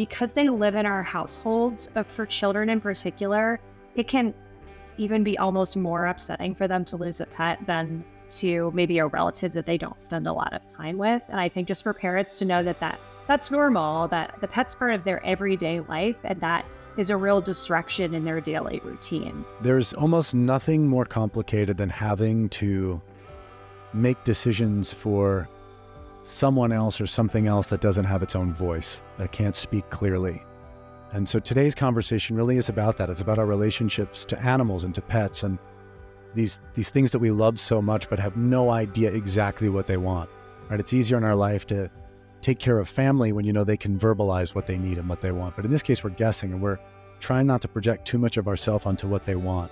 because they live in our households, uh, for children in particular, it can even be almost more upsetting for them to lose a pet than to maybe a relative that they don't spend a lot of time with. And I think just for parents to know that, that that's normal, that the pet's part of their everyday life, and that is a real distraction in their daily routine. There's almost nothing more complicated than having to make decisions for someone else or something else that doesn't have its own voice, that can't speak clearly. And so today's conversation really is about that. It's about our relationships to animals and to pets and these these things that we love so much but have no idea exactly what they want. Right? It's easier in our life to take care of family when you know they can verbalize what they need and what they want. But in this case we're guessing and we're trying not to project too much of ourselves onto what they want.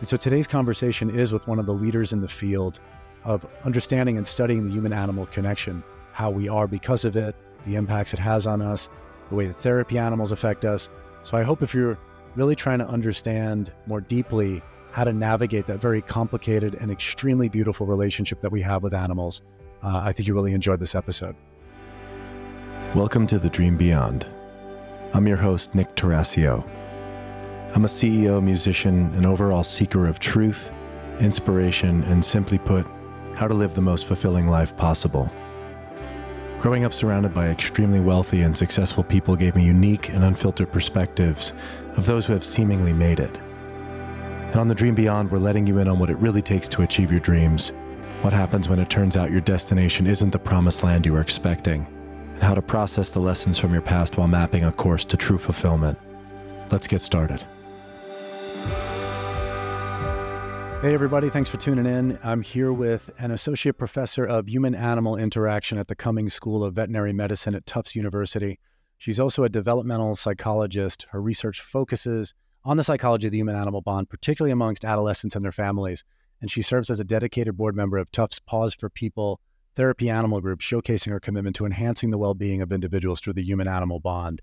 And so today's conversation is with one of the leaders in the field of understanding and studying the human animal connection, how we are because of it, the impacts it has on us, the way that therapy animals affect us. So I hope if you're really trying to understand more deeply how to navigate that very complicated and extremely beautiful relationship that we have with animals, uh, I think you really enjoyed this episode. Welcome to the Dream Beyond. I'm your host, Nick Tarascio. I'm a CEO, musician, and overall seeker of truth, inspiration, and simply put, how to live the most fulfilling life possible. Growing up surrounded by extremely wealthy and successful people gave me unique and unfiltered perspectives of those who have seemingly made it. And on the Dream Beyond, we're letting you in on what it really takes to achieve your dreams, what happens when it turns out your destination isn't the promised land you were expecting, and how to process the lessons from your past while mapping a course to true fulfillment. Let's get started. Hey, everybody, thanks for tuning in. I'm here with an associate professor of human animal interaction at the Cummings School of Veterinary Medicine at Tufts University. She's also a developmental psychologist. Her research focuses on the psychology of the human animal bond, particularly amongst adolescents and their families. And she serves as a dedicated board member of Tufts Paws for People Therapy Animal Group, showcasing her commitment to enhancing the well being of individuals through the human animal bond.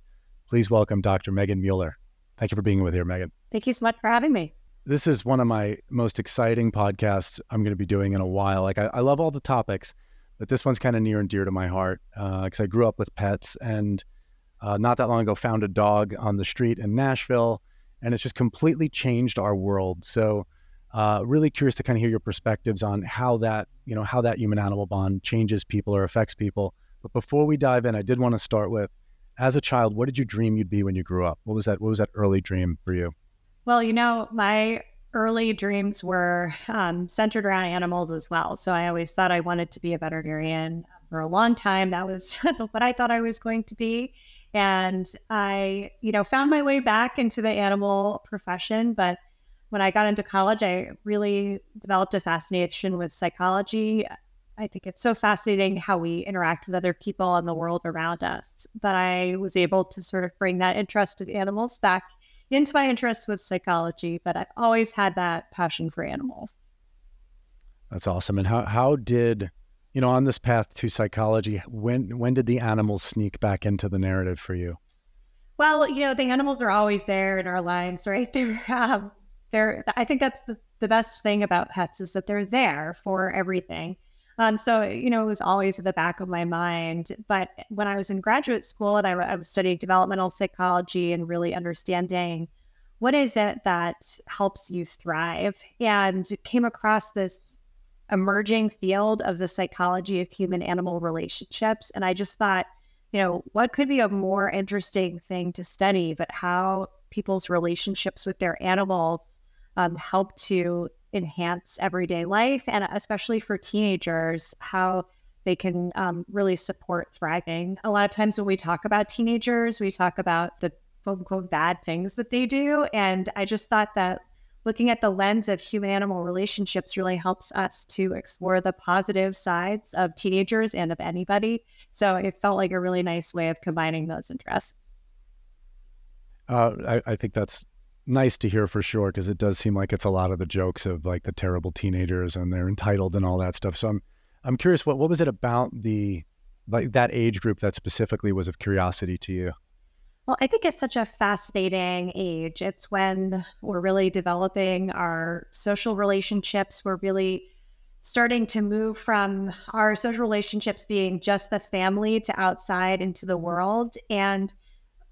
Please welcome Dr. Megan Mueller. Thank you for being with here, Megan. Thank you so much for having me this is one of my most exciting podcasts I'm going to be doing in a while. Like I, I love all the topics, but this one's kind of near and dear to my heart because uh, I grew up with pets and uh, not that long ago found a dog on the street in Nashville, and it's just completely changed our world. So, uh, really curious to kind of hear your perspectives on how that you know how that human animal bond changes people or affects people. But before we dive in, I did want to start with, as a child, what did you dream you'd be when you grew up? What was that? What was that early dream for you? Well, you know, my early dreams were um, centered around animals as well. So I always thought I wanted to be a veterinarian for a long time. That was what I thought I was going to be. And I, you know, found my way back into the animal profession. But when I got into college, I really developed a fascination with psychology. I think it's so fascinating how we interact with other people and the world around us. But I was able to sort of bring that interest in animals back into my interest with psychology, but I've always had that passion for animals. That's awesome. And how how did you know on this path to psychology when when did the animals sneak back into the narrative for you? Well, you know, the animals are always there in our lives, right? They're um, they're I think that's the, the best thing about pets is that they're there for everything. Um, so, you know, it was always at the back of my mind. But when I was in graduate school and I, I was studying developmental psychology and really understanding what is it that helps you thrive, and came across this emerging field of the psychology of human animal relationships. And I just thought, you know, what could be a more interesting thing to study, but how people's relationships with their animals um, help to enhance everyday life and especially for teenagers how they can um, really support thriving. A lot of times when we talk about teenagers we talk about the quote unquote bad things that they do and i just thought that looking at the lens of human animal relationships really helps us to explore the positive sides of teenagers and of anybody. So it felt like a really nice way of combining those interests. Uh, I, I think that's nice to hear for sure because it does seem like it's a lot of the jokes of like the terrible teenagers and they're entitled and all that stuff. So I'm I'm curious what what was it about the like that age group that specifically was of curiosity to you? Well, I think it's such a fascinating age. It's when we're really developing our social relationships. We're really starting to move from our social relationships being just the family to outside into the world. And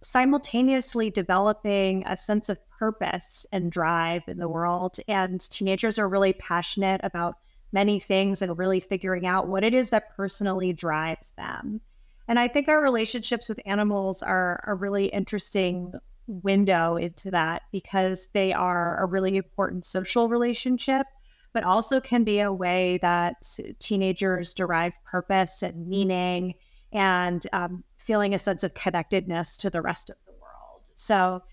simultaneously developing a sense of purpose and drive in the world. And teenagers are really passionate about many things and really figuring out what it is that personally drives them. And I think our relationships with animals are a really interesting window into that because they are a really important social relationship, but also can be a way that teenagers derive purpose and meaning and um, feeling a sense of connectedness to the rest of the world. So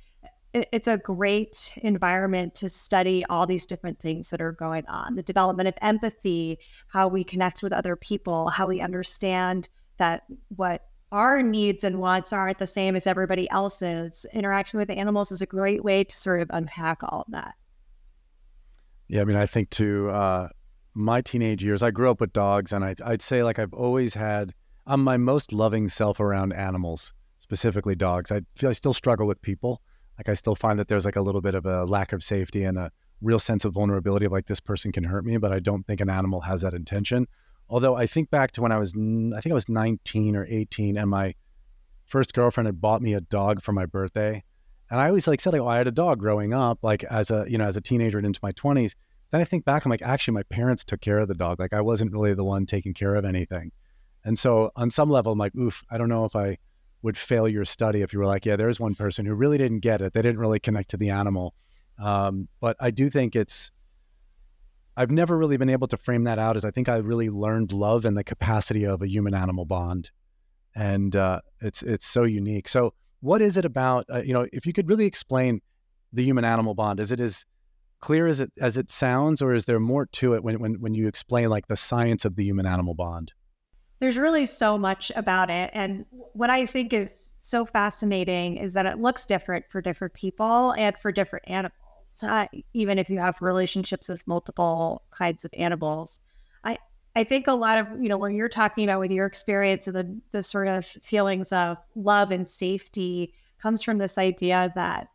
it, it's a great environment to study all these different things that are going on the development of empathy, how we connect with other people, how we understand that what our needs and wants aren't the same as everybody else's. Interaction with animals is a great way to sort of unpack all of that. Yeah, I mean, I think to uh, my teenage years, I grew up with dogs, and I, I'd say like I've always had I'm my most loving self around animals, specifically dogs. I feel I still struggle with people. Like I still find that there's like a little bit of a lack of safety and a real sense of vulnerability of like this person can hurt me, but I don't think an animal has that intention. Although I think back to when I was, I think I was 19 or 18, and my first girlfriend had bought me a dog for my birthday, and I always like said like, oh, I had a dog growing up, like as a you know as a teenager and into my 20s. Then I think back, I'm like, actually, my parents took care of the dog. Like I wasn't really the one taking care of anything. And so on some level, I'm like, oof, I don't know if I would fail your study if you were like, yeah, there's one person who really didn't get it. They didn't really connect to the animal. Um, but I do think it's, I've never really been able to frame that out as I think I really learned love and the capacity of a human animal bond. And uh, it's, it's so unique. So what is it about, uh, you know, if you could really explain the human animal bond, is it as clear as it, as it sounds, or is there more to it when, when, when you explain like the science of the human animal bond? There's really so much about it. And what I think is so fascinating is that it looks different for different people and for different animals. Uh, even if you have relationships with multiple kinds of animals, I I think a lot of you know when you're talking about with your experience and the the sort of feelings of love and safety comes from this idea that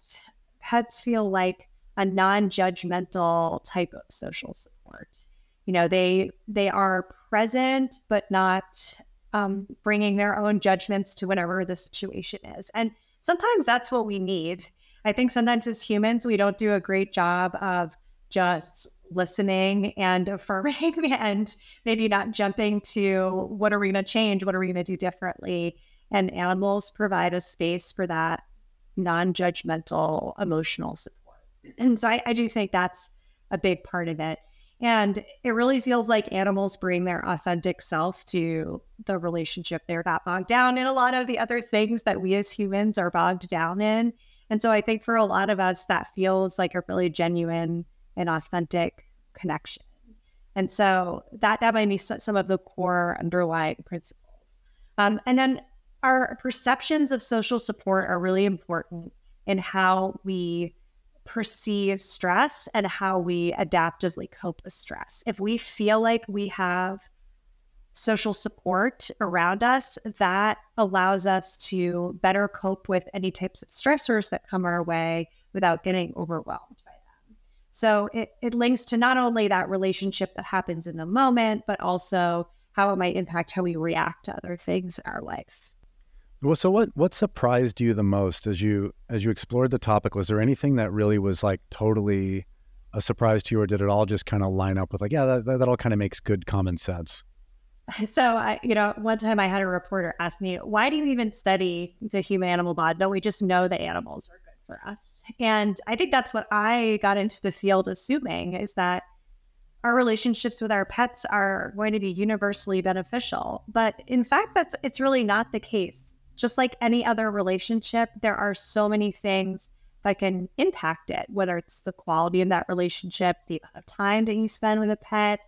pets feel like a non-judgmental type of social support you know they they are present but not um, bringing their own judgments to whatever the situation is. And sometimes that's what we need. I think sometimes as humans we don't do a great job of just listening and affirming and maybe not jumping to what are we going to change what are we going to do differently. And animals provide a space for that non-judgmental emotional support. And so I, I do think that's a big part of it and it really feels like animals bring their authentic self to the relationship. They're not bogged down in a lot of the other things that we as humans are bogged down in. And so I think for a lot of us, that feels like a really genuine and authentic connection. And so that that might be some of the core underlying principles. Um, and then our perceptions of social support are really important in how we perceive stress and how we adaptively cope with stress. If we feel like we have social support around us, that allows us to better cope with any types of stressors that come our way without getting overwhelmed by them. So it, it links to not only that relationship that happens in the moment, but also how it might impact how we react to other things in our life. Well, so what what surprised you the most as you as you explored the topic? Was there anything that really was like totally a surprise to you, or did it all just kind of line up with like, yeah, that, that all kind of makes good common sense? So, I, you know, one time I had a reporter ask me, "Why do you even study the human animal bond? Don't we just know the animals are good for us?" And I think that's what I got into the field assuming is that our relationships with our pets are going to be universally beneficial. But in fact, that's it's really not the case just like any other relationship, there are so many things that can impact it, whether it's the quality of that relationship, the amount of time that you spend with a pet,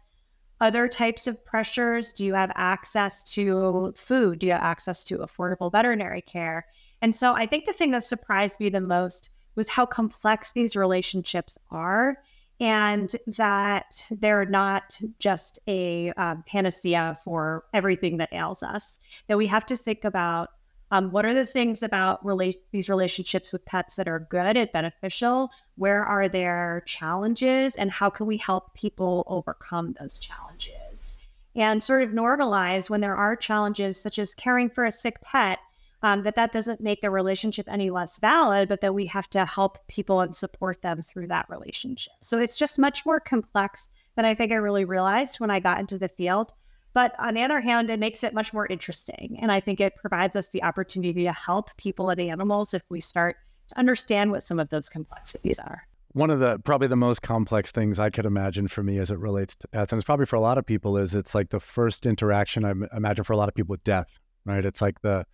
other types of pressures. Do you have access to food? Do you have access to affordable veterinary care? And so I think the thing that surprised me the most was how complex these relationships are and that they're not just a um, panacea for everything that ails us, that we have to think about um, what are the things about rela- these relationships with pets that are good and beneficial? Where are there challenges? And how can we help people overcome those challenges? And sort of normalize when there are challenges, such as caring for a sick pet. um, that that doesn't make the relationship any less valid, but that we have to help people and support them through that relationship. So it's just much more complex than I think I really realized when I got into the field. But on the other hand, it makes it much more interesting. And I think it provides us the opportunity to help people and animals if we start to understand what some of those complexities are. One of the probably the most complex things I could imagine for me as it relates to pets, and it's probably for a lot of people, is it's like the first interaction I imagine for a lot of people with death, right? It's like the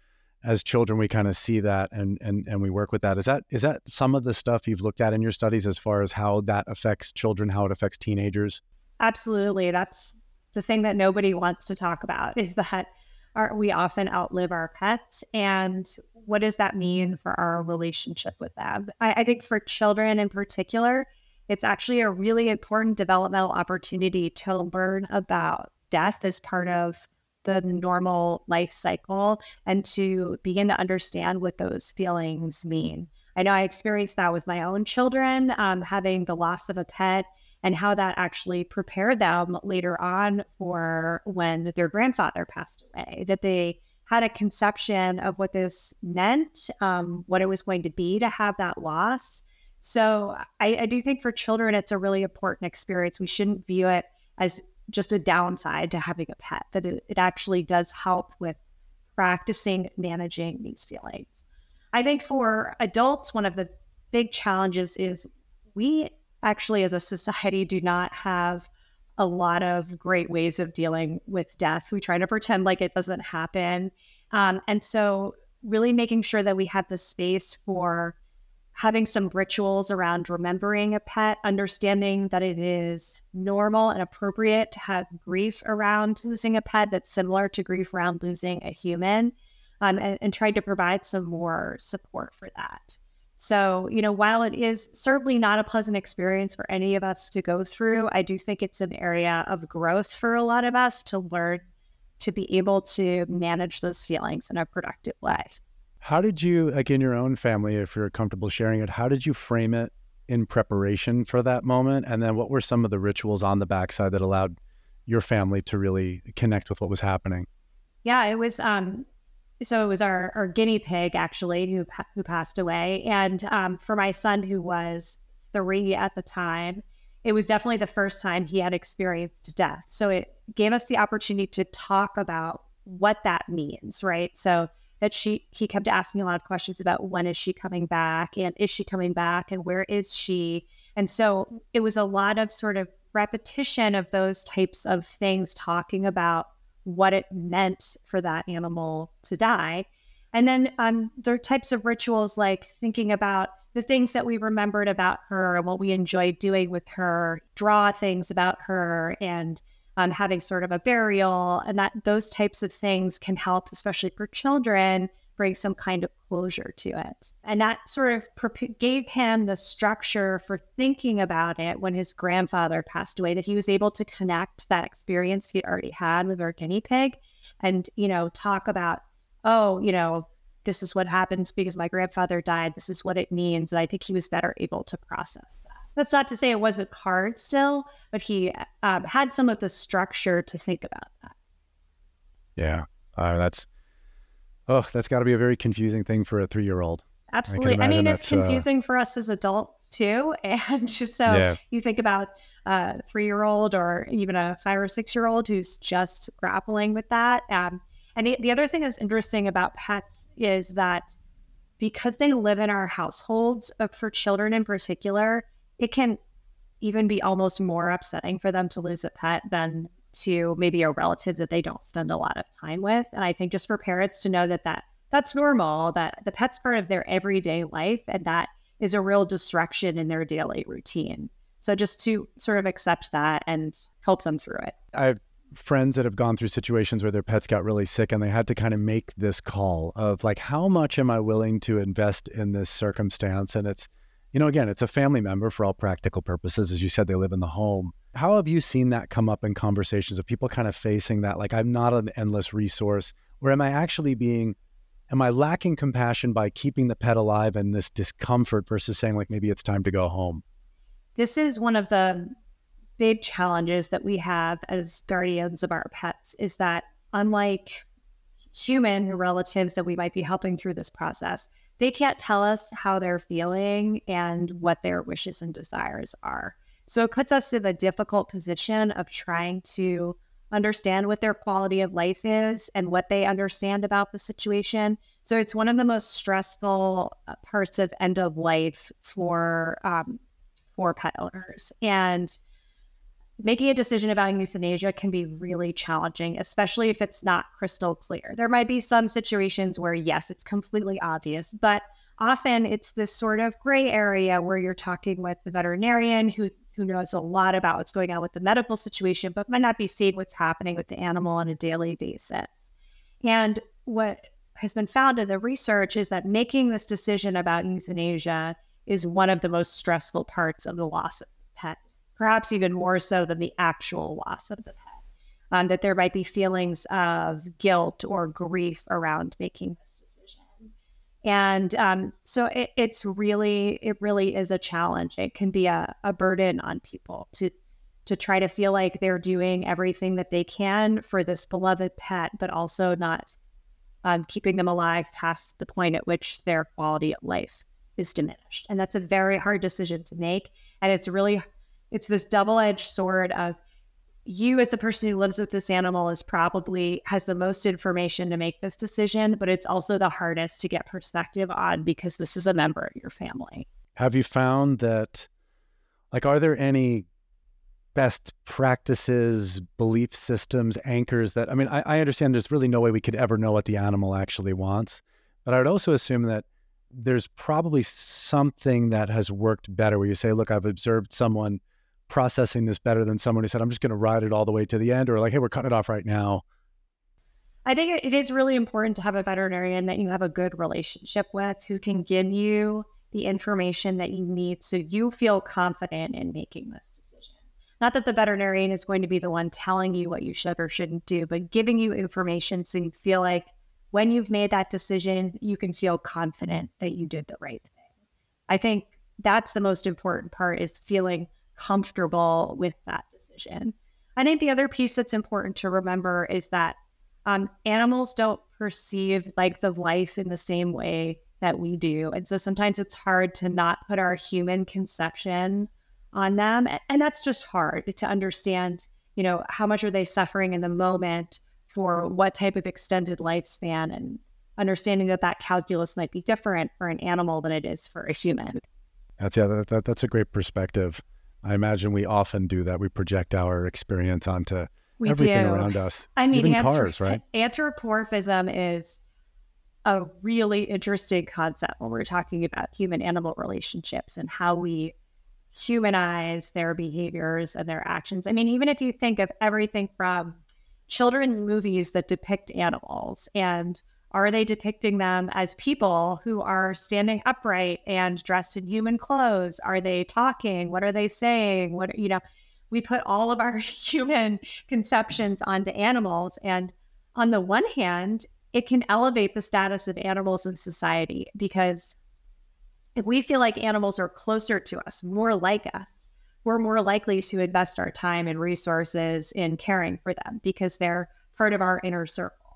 as children we kind of see that and and and we work with that. Is that is that some of the stuff you've looked at in your studies as far as how that affects children, how it affects teenagers? Absolutely. That's the thing that nobody wants to talk about is that we often outlive our pets. And what does that mean for our relationship with them? I, I think for children in particular, it's actually a really important developmental opportunity to learn about death as part of the normal life cycle and to begin to understand what those feelings mean. I know I experienced that with my own children, um, having the loss of a pet and how that actually prepared them later on for when their grandfather passed away, that they had a conception of what this meant, um, what it was going to be to have that loss. So I, I do think for children, it's a really important experience. We shouldn't view it as just a downside to having a pet, that it, it actually does help with practicing managing these feelings. I think for adults, one of the big challenges is we actually, as a society, do not have a lot of great ways of dealing with death. We try to pretend like it doesn't happen. Um, and so, really making sure that we have the space for having some rituals around remembering a pet, understanding that it is normal and appropriate to have grief around losing a pet that's similar to grief around losing a human, um, and, and trying to provide some more support for that. So, you know, while it is certainly not a pleasant experience for any of us to go through, I do think it's an area of growth for a lot of us to learn to be able to manage those feelings in a productive way. How did you, like in your own family, if you're comfortable sharing it, how did you frame it in preparation for that moment? And then what were some of the rituals on the backside that allowed your family to really connect with what was happening? Yeah, it was um so it was our, our guinea pig actually who who passed away, and um, for my son who was three at the time, it was definitely the first time he had experienced death. So it gave us the opportunity to talk about what that means, right? So that she he kept asking a lot of questions about when is she coming back and is she coming back and where is she? And so it was a lot of sort of repetition of those types of things talking about what it meant for that animal to die. And then um, there are types of rituals like thinking about the things that we remembered about her and what we enjoyed doing with her, draw things about her, and um, having sort of a burial. And that those types of things can help, especially for children, bring some kind of closure to it. And that sort of gave him the structure for thinking about it when his grandfather passed away, that he was able to connect that experience he already had with our guinea pig and, you know, talk about, oh, you know, this is what happens because my grandfather died. This is what it means. And I think he was better able to process that. That's not to say it wasn't hard still, but he um, had some of the structure to think about that. Yeah, uh, that's oh, that's got to be a very confusing thing for a three year old. Absolutely. I, I mean, it's uh, confusing uh, for us as adults too. And just so yeah. you think about a three year old or even a five or six year old who's just grappling with that. Um, and the, the other thing that's interesting about pets is that because they live in our households, uh, for children in particular, it can even be almost more upsetting for them to lose a pet than to maybe a relative that they don't spend a lot of time with. And I think just for parents to know that, that that's normal, that the pet's part of their everyday life and that is a real distraction in their daily routine. So just to sort of accept that and help them through it. I have friends that have gone through situations where their pets got really sick and they had to kind of make this call of like, how much am I willing to invest in this circumstance? And it's, you know, again, it's a family member for all practical purposes. As you said, they live in the home. How have you seen that come up in conversations of people kind of facing that? Like, I'm not an endless resource, or am I actually being, am I lacking compassion by keeping the pet alive and this discomfort versus saying, like, maybe it's time to go home? This is one of the big challenges that we have as guardians of our pets is that unlike human relatives that we might be helping through this process, they can't tell us how they're feeling and what their wishes and desires are. So it puts us in the difficult position of trying to understand what their quality of life is and what they understand about the situation. So it's one of the most stressful uh, parts of end of life for um, for pet owners. And making a decision about euthanasia can be really challenging, especially if it's not crystal clear. There might be some situations where, yes, it's completely obvious, but often it's this sort of gray area where you're talking with the veterinarian who who knows a lot about what's going on with the medical situation, but might not be seeing what's happening with the animal on a daily basis. And what has been found in the research is that making this decision about euthanasia is one of the most stressful parts of the loss perhaps even more so than the actual loss of the pet. Um, that there might be feelings of guilt or grief around making this decision. And um, so it, it's really, it really is a challenge. It can be a, a burden on people to to try to feel like they're doing everything that they can for this beloved pet, but also not um, keeping them alive past the point at which their quality of life is diminished. And that's a very hard decision to make. And it's really, it's this double edged sword of you as the person who lives with this animal is probably has the most information to make this decision, but it's also the hardest to get perspective on because this is a member of your family. Have you found that, like, are there any best practices, belief systems, anchors that, I mean, I, I understand there's really no way we could ever know what the animal actually wants, but I would also assume that there's probably something that has worked better where you say, look, I've observed someone processing this better than someone who said, I'm just going to ride it all the way to the end, or like, hey, we're cutting it off right now. I think it is really important to have a veterinarian that you have a good relationship with who can give you the information that you need so you feel confident in making this decision. Not that the veterinarian is going to be the one telling you what you should or shouldn't do, but giving you information so you feel like when you've made that decision, you can feel confident that you did the right thing. I think that's the most important part is feeling comfortable with that decision. I think the other piece that's important to remember is that um, animals don't perceive length of life in the same way that we do. And so sometimes it's hard to not put our human conception on them. And that's just hard to understand, you know, how much are they suffering in the moment for what type of extended lifespan and understanding that that calculus might be different for an animal than it is for a human. That's yeah, that, that, that's a great perspective. I imagine we often do that. We project our experience onto we everything do. around us. I mean, even cars, right? Anthropomorphism is a really interesting concept when we're talking about human animal relationships and how we humanize their behaviors and their actions. I mean, even if you think of everything from children's movies that depict animals and are they depicting them as people who are standing upright and dressed in human clothes? Are they talking? What are they saying? What, you know, we put all of our human conceptions onto animals. And on the one hand, it can elevate the status of animals in society because if we feel like animals are closer to us, more like us, we're more likely to invest our time and resources in caring for them because they're part of our inner circle.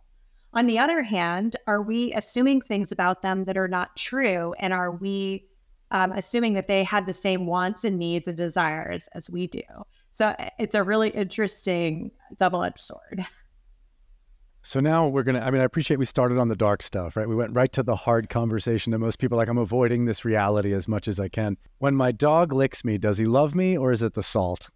On the other hand, are we assuming things about them that are not true? And are we um, assuming that they had the same wants and needs and desires as we do? So it's a really interesting double edged sword. So now we're going to, I mean, I appreciate we started on the dark stuff, right? We went right to the hard conversation that most people like, I'm avoiding this reality as much as I can. When my dog licks me, does he love me or is it the salt?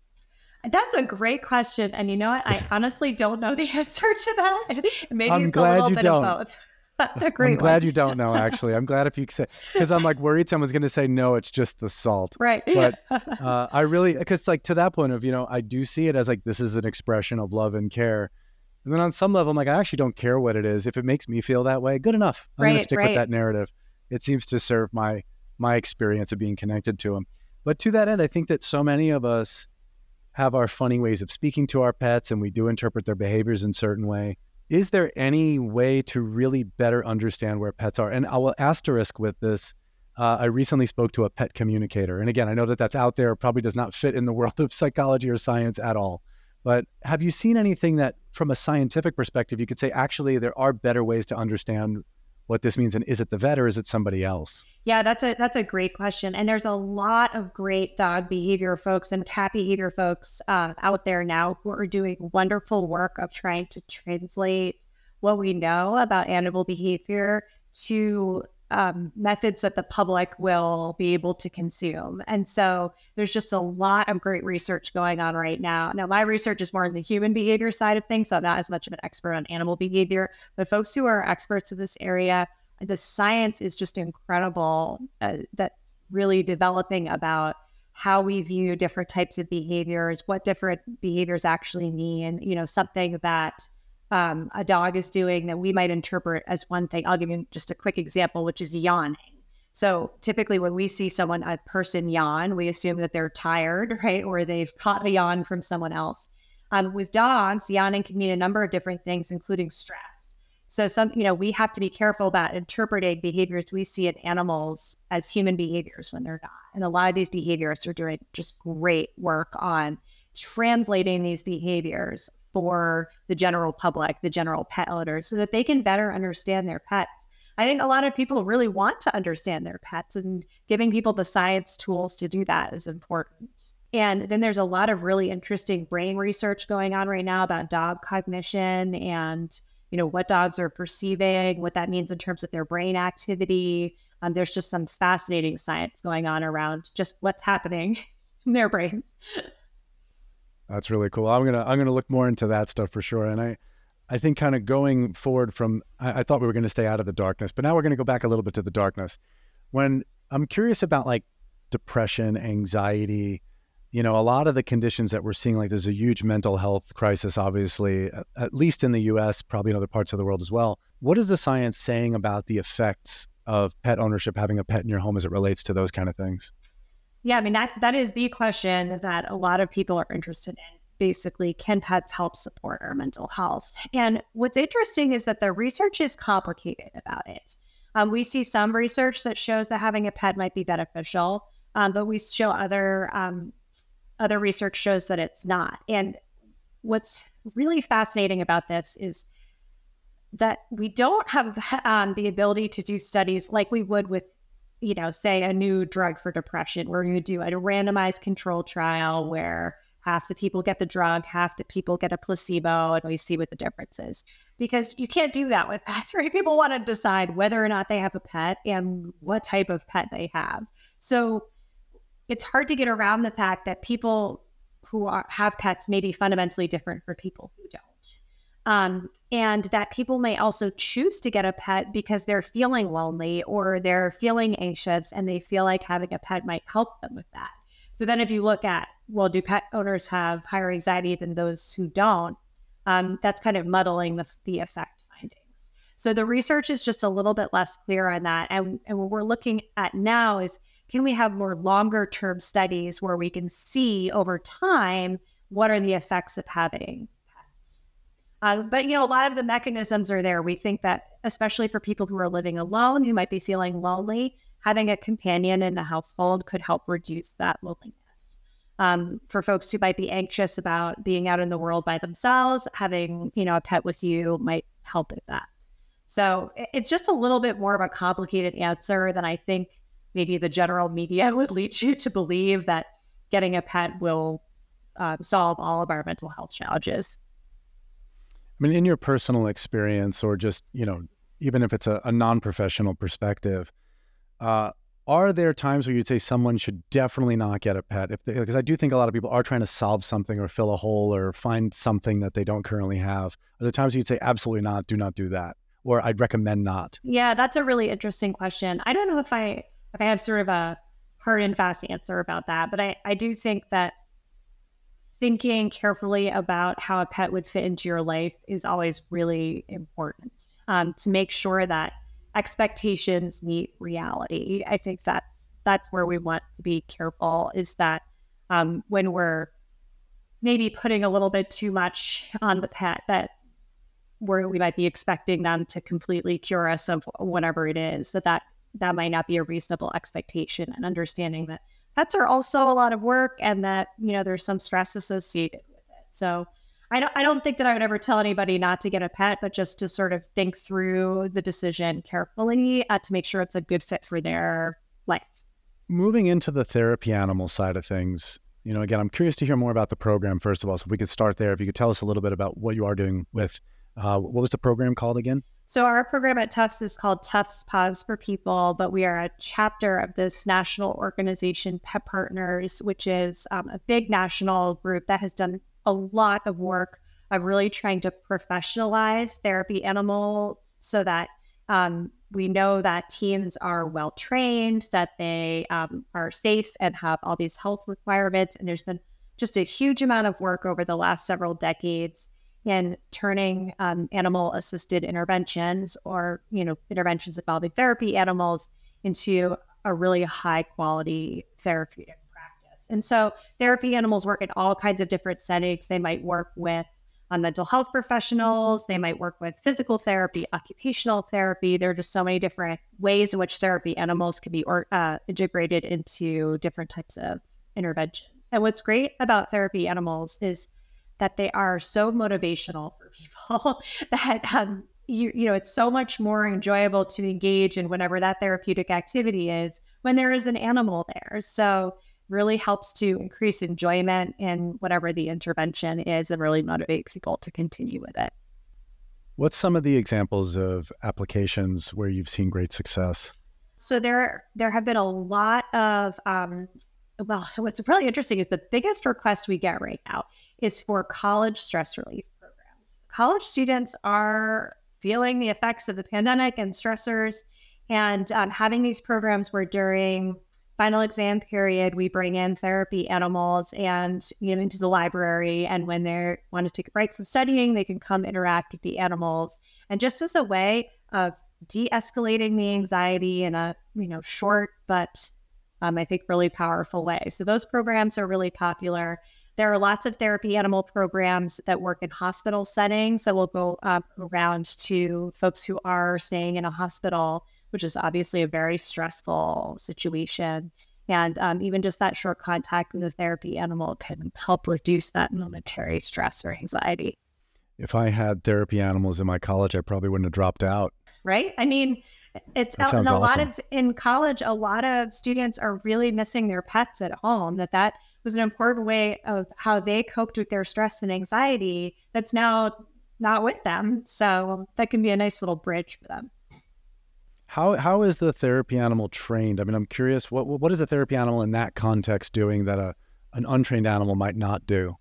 That's a great question. And you know what? I honestly don't know the answer to that. Maybe I'm it's glad a little you bit don't. of both. That's a great I'm glad one. you don't know, actually. I'm glad if you say, because I'm like worried someone's going to say, no, it's just the salt. Right. But uh, I really, because like to that point of, you know, I do see it as like, this is an expression of love and care. And then on some level, I'm like, I actually don't care what it is. If it makes me feel that way, good enough. I'm right, going to stick right. with that narrative. It seems to serve my my experience of being connected to them. But to that end, I think that so many of us have our funny ways of speaking to our pets and we do interpret their behaviors in certain way. Is there any way to really better understand where pets are? And I will asterisk with this. Uh, I recently spoke to a pet communicator. And again, I know that that's out there, probably does not fit in the world of psychology or science at all. But have you seen anything that, from a scientific perspective, you could say actually there are better ways to understand what this means, and is it the vet or is it somebody else? Yeah, that's a that's a great question, and there's a lot of great dog behavior folks and cat behavior folks uh, out there now who are doing wonderful work of trying to translate what we know about animal behavior to um, methods that the public will be able to consume. And so there's just a lot of great research going on right now. Now, my research is more on the human behavior side of things, so I'm not as much of an expert on animal behavior, but folks who are experts in this area, the science is just incredible uh, that's really developing about how we view different types of behaviors, what different behaviors actually mean, you know, something that um, a dog is doing that we might interpret as one thing. I'll give you just a quick example, which is yawning. So typically, when we see someone, a person yawn, we assume that they're tired, right? Or they've caught a yawn from someone else. Um, with dogs, yawning can mean a number of different things, including stress. So some, you know, we have to be careful about interpreting behaviors we see in animals as human behaviors when they're not. And a lot of these behaviorists are doing just great work on translating these behaviors for the general public, the general pet owners, so that they can better understand their pets. I think a lot of people really want to understand their pets, and giving people the science tools to do that is important. And then there's a lot of really interesting brain research going on right now about dog cognition and you know what dogs are perceiving, what that means in terms of their brain activity. Um, there's just some fascinating science going on around just what's happening in their brains. That's really cool. I'm gonna I'm gonna look more into that stuff for sure. And I I think kind of going forward from I, I thought we were gonna stay out of the darkness, but now we're gonna go back a little bit to the darkness. When I'm curious about like depression, anxiety, you know, a lot of the conditions that we're seeing, like there's a huge mental health crisis, obviously, at, at least in the US, probably in other parts of the world as well. What is the science saying about the effects of pet ownership, having a pet in your home as it relates to those kind of things? Yeah, I mean that that is the question that a lot of people are interested in. Basically, can pets help support our mental health? And what's interesting is that the research is complicated about it. Um, we see some research that shows that having a pet might be beneficial, um, but we show other um, other research shows that it's not. And what's really fascinating about this is that we don't have um, the ability to do studies like we would with you know, say a new drug for depression, where you do a randomized control trial where half the people get the drug, half the people get a placebo, and we see what the difference is. Because you can't do that with pets, right? People want to decide whether or not they have a pet and what type of pet they have. So it's hard to get around the fact that people who are, have pets may be fundamentally different for people who don't. Um, and that people may also choose to get a pet because they're feeling lonely or they're feeling anxious and they feel like having a pet might help them with that. So then, if you look at, well, do pet owners have higher anxiety than those who don't? Um, that's kind of muddling the, the effect findings. So the research is just a little bit less clear on that. And, and what we're looking at now is can we have more longer term studies where we can see over time what are the effects of having uh, but you know, a lot of the mechanisms are there. We think that, especially for people who are living alone, who might be feeling lonely, having a companion in the household could help reduce that loneliness. Um, for folks who might be anxious about being out in the world by themselves, having you know a pet with you might help with that. So it's just a little bit more of a complicated answer than I think maybe the general media would lead you to believe that getting a pet will uh, solve all of our mental health challenges. I mean, in your personal experience, or just you know, even if it's a, a non-professional perspective, uh, are there times where you'd say someone should definitely not get a pet? Because I do think a lot of people are trying to solve something or fill a hole or find something that they don't currently have. Are there times you'd say absolutely not, do not do that, or I'd recommend not? Yeah, that's a really interesting question. I don't know if I if I have sort of a hard and fast answer about that, but I I do think that thinking carefully about how a pet would fit into your life is always really important um, to make sure that expectations meet reality. I think that's that's where we want to be careful. Is that um, when we're maybe putting a little bit too much on the pet that where we might be expecting them to completely cure us of whatever it is that that that might not be a reasonable expectation and understanding that pets are also a lot of work and that, you know, there's some stress associated with it. So I don't, I don't think that I would ever tell anybody not to get a pet, but just to sort of think through the decision carefully uh, to make sure it's a good fit for their life. Moving into the therapy animal side of things, you know, again, I'm curious to hear more about the program, first of all. So if we could start there, if you could tell us a little bit about what you are doing with, uh, what was the program called again? So our program at Tufts is called Tufts Paws for People, but we are a chapter of this national organization, Pet Partners, which is um, a big national group that has done a lot of work of really trying to professionalize therapy animals so that um, we know that teams are well trained, that they um, are safe and have all these health requirements. And there's been just a huge amount of work over the last several decades in turning um, animal assisted interventions or you know interventions involving therapy animals into a really high quality therapeutic practice. and so therapy animals work in all kinds of different settings. They might work with uh, mental health professionals, they might work with physical therapy, occupational therapy. There are just so many different ways in which therapy animals can be or, uh, integrated into different types of interventions. And what's great about therapy animals is that they are so motivational for people that um, you, you know it's so much more enjoyable to engage in whatever that therapeutic activity is when there is an animal there. So really helps to increase enjoyment in whatever the intervention is and really motivate people to continue with it. What's some of the examples of applications where you've seen great success? So there, there have been a lot of. Um, well, what's really interesting is the biggest request we get right now is for college stress relief programs. College students are feeling the effects of the pandemic and stressors, and um, having these programs where during final exam period, we bring in therapy animals and you know into the library. And when they want to take a break from studying, they can come interact with the animals. And just as a way of de-escalating the anxiety in a you know short but um, I think really powerful way. So those programs are really popular. There are lots of therapy animal programs that work in hospital settings that will go uh, around to folks who are staying in a hospital which is obviously a very stressful situation. And um, even just that short contact with a therapy animal can help reduce that momentary stress or anxiety. If I had therapy animals in my college, I probably wouldn't have dropped out. Right? I mean, it's a, a awesome. lot of in college, a lot of students are really missing their pets at home. That that was an important way of how they coped with their stress and anxiety. That's now not with them. So that can be a nice little bridge for them. How how is the therapy animal trained? I mean, I'm curious. What what is a therapy animal in that context doing that a an untrained animal might not do?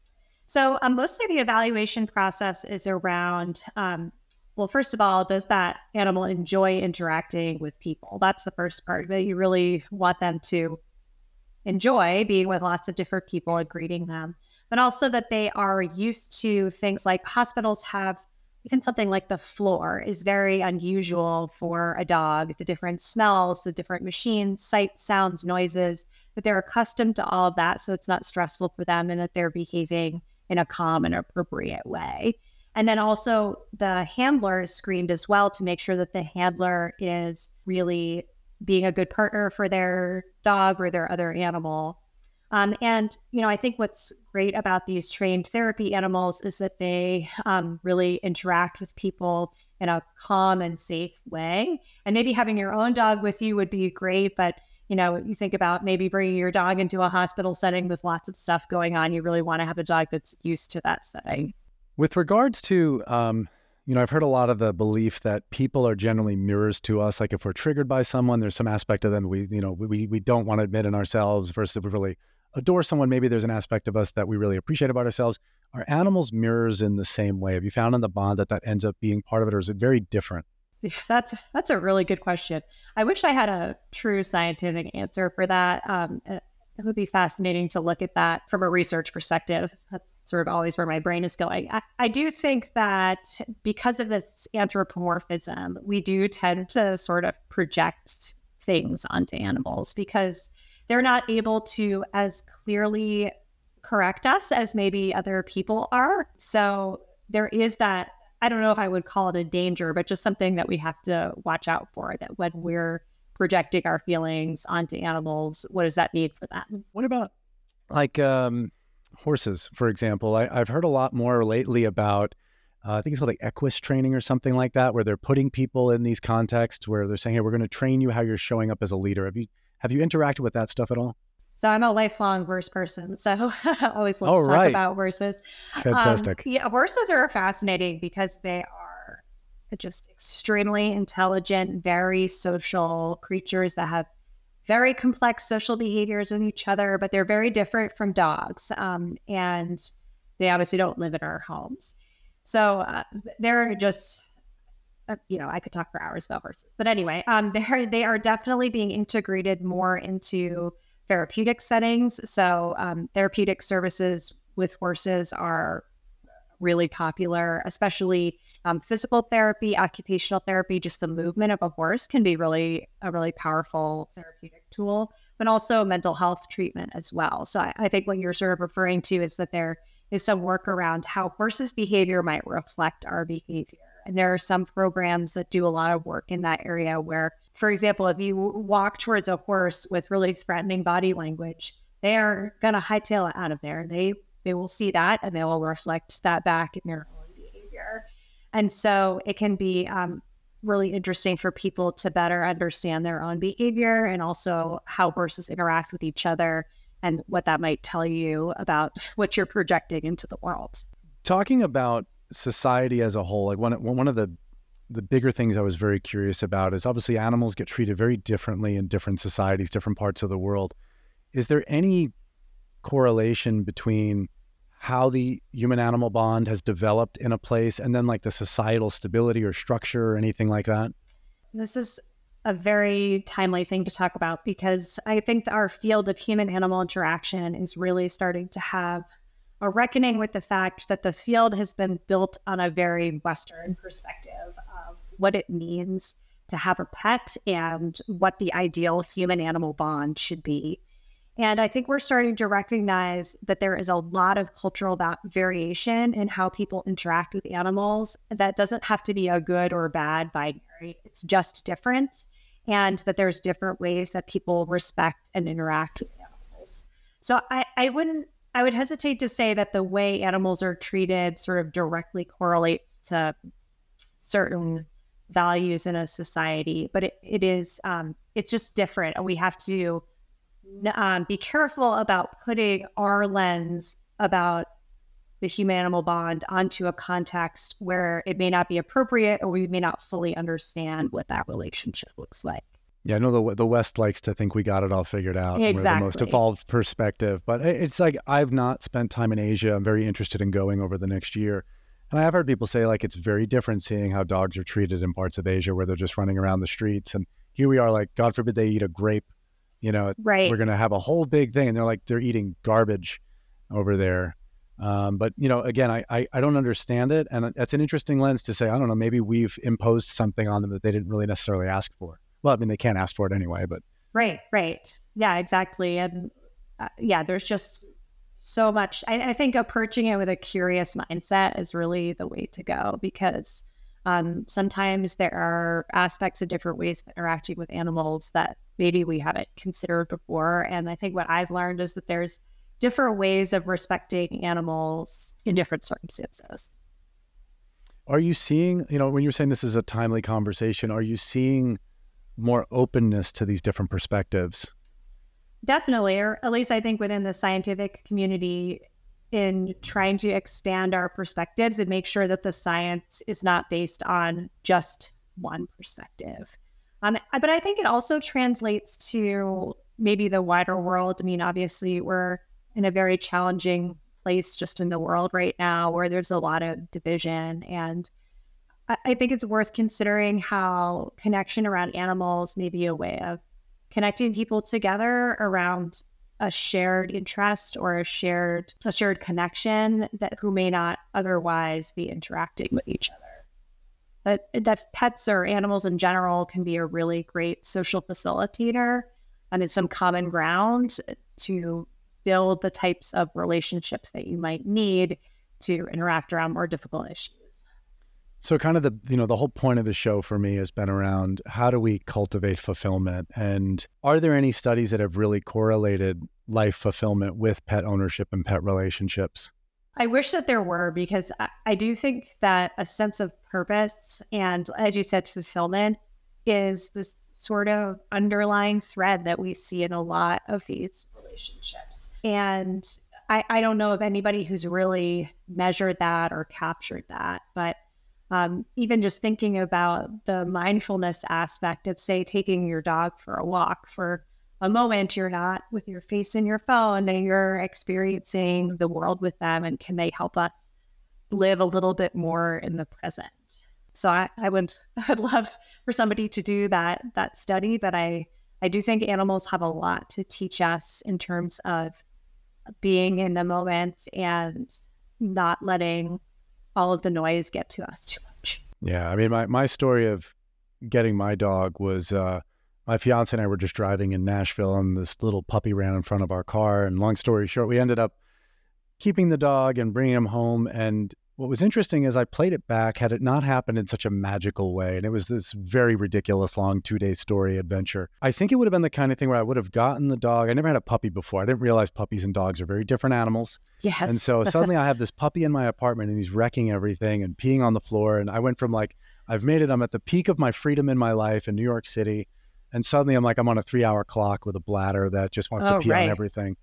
So um, mostly the evaluation process is around. Um, well, first of all, does that animal enjoy interacting with people? That's the first part. But you really want them to enjoy being with lots of different people and greeting them, but also that they are used to things like hospitals have even something like the floor is very unusual for a dog. The different smells, the different machines, sights, sounds, noises, that they're accustomed to all of that. So it's not stressful for them and that they're behaving in a calm and appropriate way. And then also the handler is screened as well to make sure that the handler is really being a good partner for their dog or their other animal um, and, you know, I think what's great about these trained therapy animals is that they um, really interact with people in a calm and safe way. And maybe having your own dog with you would be great, but you know, you think about maybe bringing your dog into a hospital setting with lots of stuff going on. You really want to have a dog that's used to that setting. With regards to, um, you know, I've heard a lot of the belief that people are generally mirrors to us. Like if we're triggered by someone, there's some aspect of them we, you know, we we don't want to admit in ourselves versus if we really adore someone, maybe there's an aspect of us that we really appreciate about ourselves. Are animals mirrors in the same way? Have you found in the bond that that ends up being part of it, or is it very different? That's that's a really good question. I wish I had a true scientific answer for that. Um, it would be fascinating to look at that from a research perspective. That's sort of always where my brain is going. I, I do think that because of this anthropomorphism, we do tend to sort of project things onto animals because they're not able to as clearly correct us as maybe other people are. So there is that, I don't know if I would call it a danger, but just something that we have to watch out for that when we're projecting our feelings onto animals, what does that mean for them? What about like, um, horses, for example, I, have heard a lot more lately about. Uh, I think it's called like equus training or something like that, where they're putting people in these contexts where they're saying, "Hey, we're going to train you how you're showing up as a leader." Have you have you interacted with that stuff at all? So I'm a lifelong horse person. So I always love oh, to talk right. about horses. Fantastic. Um, yeah, horses are fascinating because they are just extremely intelligent, very social creatures that have very complex social behaviors with each other, but they're very different from dogs. Um, and they obviously don't live in our homes. So uh, they're just, uh, you know, I could talk for hours about horses. But anyway, um, they're, they are definitely being integrated more into therapeutic settings. So, um, therapeutic services with horses are really popular, especially um, physical therapy, occupational therapy. Just the movement of a horse can be really a really powerful therapeutic tool, but also mental health treatment as well. So, I, I think what you're sort of referring to is that there is some work around how horses' behavior might reflect our behavior. And there are some programs that do a lot of work in that area where for example, if you walk towards a horse with really threatening body language, they are going to hightail it out of there. They they will see that and they will reflect that back in their own behavior. And so it can be um, really interesting for people to better understand their own behavior and also how horses interact with each other and what that might tell you about what you're projecting into the world. Talking about society as a whole, like one one of the the bigger things I was very curious about is obviously animals get treated very differently in different societies, different parts of the world. Is there any correlation between how the human animal bond has developed in a place and then like the societal stability or structure or anything like that? This is a very timely thing to talk about because I think our field of human animal interaction is really starting to have a reckoning with the fact that the field has been built on a very Western perspective of what it means to have a pet and what the ideal human animal bond should be. And I think we're starting to recognize that there is a lot of cultural variation in how people interact with animals. That doesn't have to be a good or bad binary, it's just different. And that there's different ways that people respect and interact with animals. So I, I wouldn't, I would hesitate to say that the way animals are treated sort of directly correlates to certain values in a society, but it, it is um, it's just different, and we have to um, be careful about putting our lens about the human animal bond onto a context where it may not be appropriate, or we may not fully understand what that relationship looks like. Yeah, I know the the West likes to think we got it all figured out. Exactly. We're the most evolved perspective, but it's like I've not spent time in Asia. I'm very interested in going over the next year. And I have heard people say like it's very different seeing how dogs are treated in parts of Asia where they're just running around the streets. And here we are, like, God forbid they eat a grape. You know, right. we're going to have a whole big thing. And they're like, they're eating garbage over there. Um, but, you know, again, I, I, I don't understand it. And that's an interesting lens to say, I don't know, maybe we've imposed something on them that they didn't really necessarily ask for. Well, I mean, they can't ask for it anyway, but. Right, right. Yeah, exactly. And uh, yeah, there's just so much. I, I, think approaching it with a curious mindset is really the way to go because um, sometimes there are aspects of different ways of interacting with animals that maybe we haven't considered before. And I think what I've learned is that there's different ways of respecting animals in different circumstances. Are you seeing, you know, when you're saying this is a timely conversation, are you seeing more openness to these different perspectives? Definitely, or at least I think within the scientific community, in trying to expand our perspectives and make sure that the science is not based on just one perspective. Um, but I think it also translates to maybe the wider world. I mean, obviously, we're in a very challenging place just in the world right now where there's a lot of division. And I, I think it's worth considering how connection around animals may be a way of connecting people together around a shared interest or a shared a shared connection that who may not otherwise be interacting with each other. That that pets or animals in general can be a really great social facilitator and it's some common ground to build the types of relationships that you might need to interact around more difficult issues. So kind of the you know the whole point of the show for me has been around how do we cultivate fulfillment and are there any studies that have really correlated life fulfillment with pet ownership and pet relationships? I wish that there were because I, do think that a sense of purpose and as you said fulfillment is this sort of underlying thread that we see in a lot of these relationships. And I, I don't know of anybody who's really measured that or captured that, but um, even just thinking about the mindfulness aspect of, say, taking your dog for a walk for a moment, you're not with your face in your phone and you're experiencing the world with them. And can they help us live a little bit more in the present? So I, I would I'd love for somebody to do that that study, but I I do think animals have a lot to teach us in terms of being in the moment and not letting all of the noise get to us too much. Yeah, I mean, my my story of getting my dog was uh, my fiance and I were just driving in Nashville, and this little puppy ran in front of our car. And long story short, we ended up keeping the dog and bringing him home. And what was interesting is I played it back had it not happened in such a magical way. And it was this very ridiculous long two day story adventure. I think it would have been the kind of thing where I would have gotten the dog. I never had a puppy before. I didn't realize puppies and dogs are very different animals. Yes. And so suddenly I have this puppy in my apartment and he's wrecking everything and peeing on the floor. And I went from like, I've made it. I'm at the peak of my freedom in my life in New York City. And suddenly I'm like, I'm on a three hour clock with a bladder that just wants Oh, to pee right. on everything.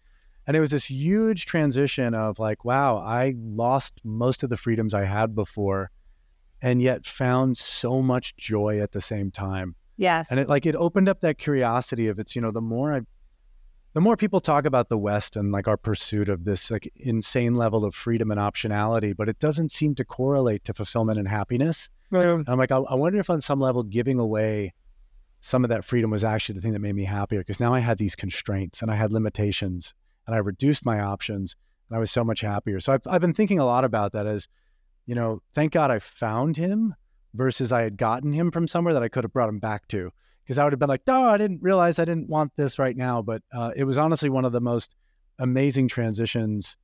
And it was this huge transition of like, wow, I lost most of the freedoms I had before and yet found so much joy at the same time. yes. And it like it opened up that curiosity of it's, you know, the more I the more people talk about the West and like our pursuit of this like insane level of freedom and optionality, but it doesn't seem to correlate to fulfillment and happiness. And I'm like, I, I wonder if on some level giving away some of that freedom was actually the thing that made me happier because now I had these constraints and I had limitations and I reduced my options and I was so much happier. So I've, I've been thinking a lot about that as, you know, thank God I found him versus I had gotten him from somewhere that I could have brought him back to. Because I would have been like, oh, I didn't realize I didn't want this right now. But uh, it was honestly one of the most amazing transitions,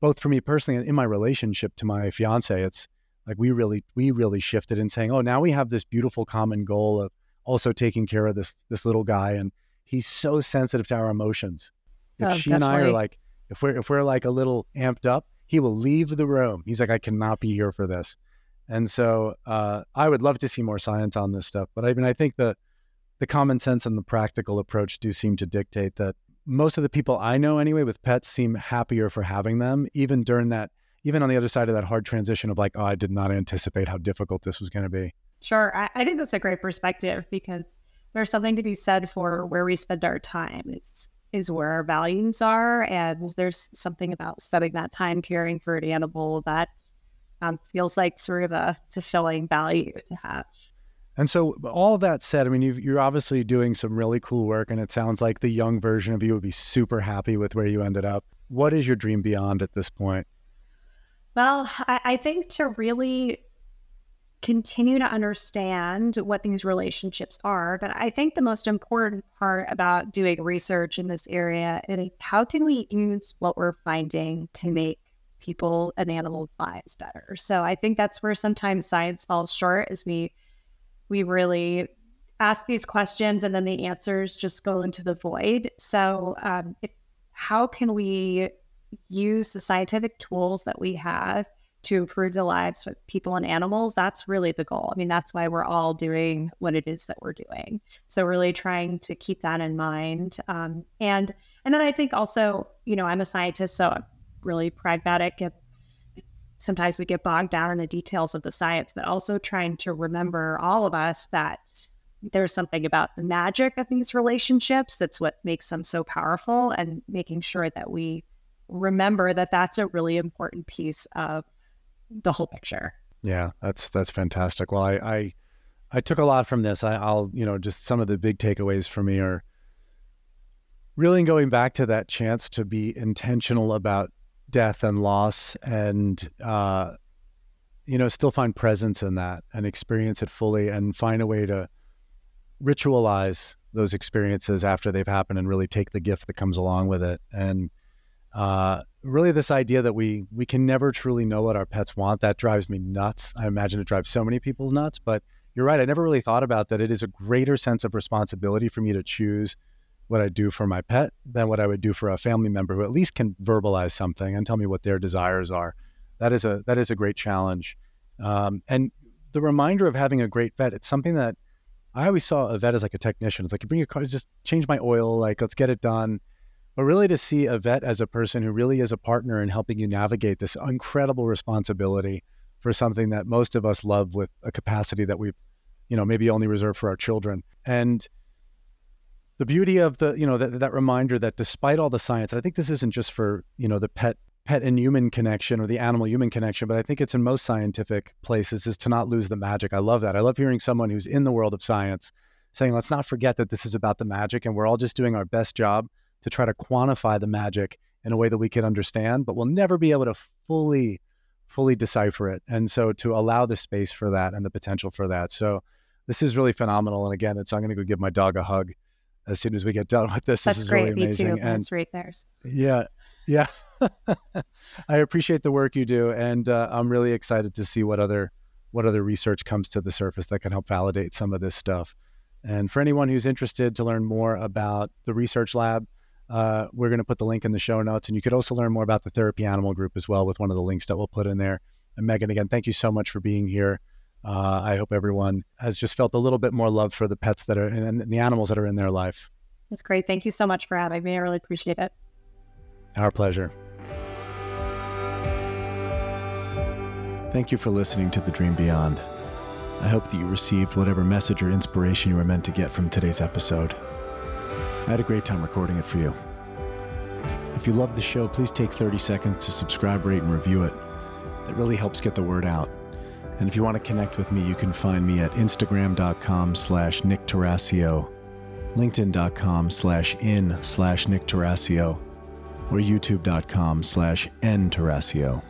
both for me personally and in my relationship to my fiance. It's like we really, we really shifted in saying, oh, now we have this beautiful common goal of also taking care of this this little guy, and he's so sensitive to our emotions. If Oh, she and I are like, if we're if we're like a little amped up, he will leave the room. He's like, I cannot be here for this. And so uh, I would love to see more science on this stuff. But I mean, I think the the common sense and the practical approach do seem to dictate that most of the people I know anyway with pets seem happier for having them, even during that, even on the other side of that hard transition of like, oh, I did not anticipate how difficult this was going to be. Sure. I, I think that's a great perspective because there's something to be said for where we spend our time is is where our values are. And there's something about spending that time caring for an animal that um, feels like sort of a fulfilling value to have. And so, all that said, I mean, you've, you're obviously doing some really cool work, and it sounds like the young version of you would be super happy with where you ended up. What is your dream beyond at this point? Well, I, I think to really continue to understand what these relationships are, but I think the most important part about doing research in this area is how can we use what we're finding to make people and animals' lives better. So I think that's where sometimes science falls short is we we really ask these questions and then the answers just go into the void. So um, if, how can we use the scientific tools that we have to improve the lives of people and animals that's really the goal. I mean that's why we're all doing what it is that we're doing. So really trying to keep that in mind. Um, and and then i think also you know i'm a scientist so i'm really pragmatic and sometimes we get bogged down in the details of the science but also trying to remember all of us that there's something about the magic of these relationships that's what makes them so powerful and making sure that we remember that that's a really important piece of the whole picture. Yeah, that's that's fantastic. Well, I I, I took a lot from this. I, I'll you know just some of the big takeaways for me are really going back to that chance to be intentional about death and loss, and uh, you know still find presence in that and experience it fully, and find a way to ritualize those experiences after they've happened, and really take the gift that comes along with it, and uh, really this idea that we we can never truly know what our pets want that drives me nuts. I imagine it drives so many people nuts, but you're right. I never really thought about that. It is a greater sense of responsibility for me to choose what I do for my pet than what I would do for a family member who at least can verbalize something and tell me what their desires are. That is a that is a great challenge. Um, and the reminder of having a great vet, it's something that I always saw a vet as like a technician. It's like you bring your car, just change my oil, like let's get it done. But really to see a vet as a person who really is a partner in helping you navigate this incredible responsibility for something that most of us love with a capacity that we've, you know, maybe only reserved for our children. And the beauty of the, you know, that, that reminder that despite all the science, I think this isn't just for, you know, the pet pet and human connection or the animal human connection, but I think it's in most scientific places is to not lose the magic. I love that. I love hearing someone who's in the world of science saying, let's not forget that this is about the magic and we're all just doing our best job to try to quantify the magic in a way that we can understand, but we'll never be able to fully, fully decipher it. And so to allow the space for that and the potential for that. So this is really phenomenal. And again, it's I'm going to go give my dog a hug as soon as we get done with this. That's this is great. really amazing. Me too. And, That's right there. Yeah. Yeah. I appreciate the work you do. And uh, I'm really excited to see what other what other research comes to the surface that can help validate some of this stuff. And for anyone who's interested to learn more about the research lab, uh, we're going to put the link in the show notes. And you could also learn more about the therapy animal group as well with one of the links that we'll put in there. And Megan, again, thank you so much for being here. Uh, I hope everyone has just felt a little bit more love for the pets that are and, and the animals that are in their life. That's great. Thank you so much for having me. I really appreciate it. Our pleasure. Thank you for listening to The Dream Beyond. I hope that you received whatever message or inspiration you were meant to get from today's episode. I had a great time recording it for you. If you love the show, please take 30 seconds to subscribe, rate, and review it. That really helps get the word out. And if you want to connect with me, you can find me at instagram.com slash Nick linkedin.com slash in slash Nick or youtube.com slash n Tarascio.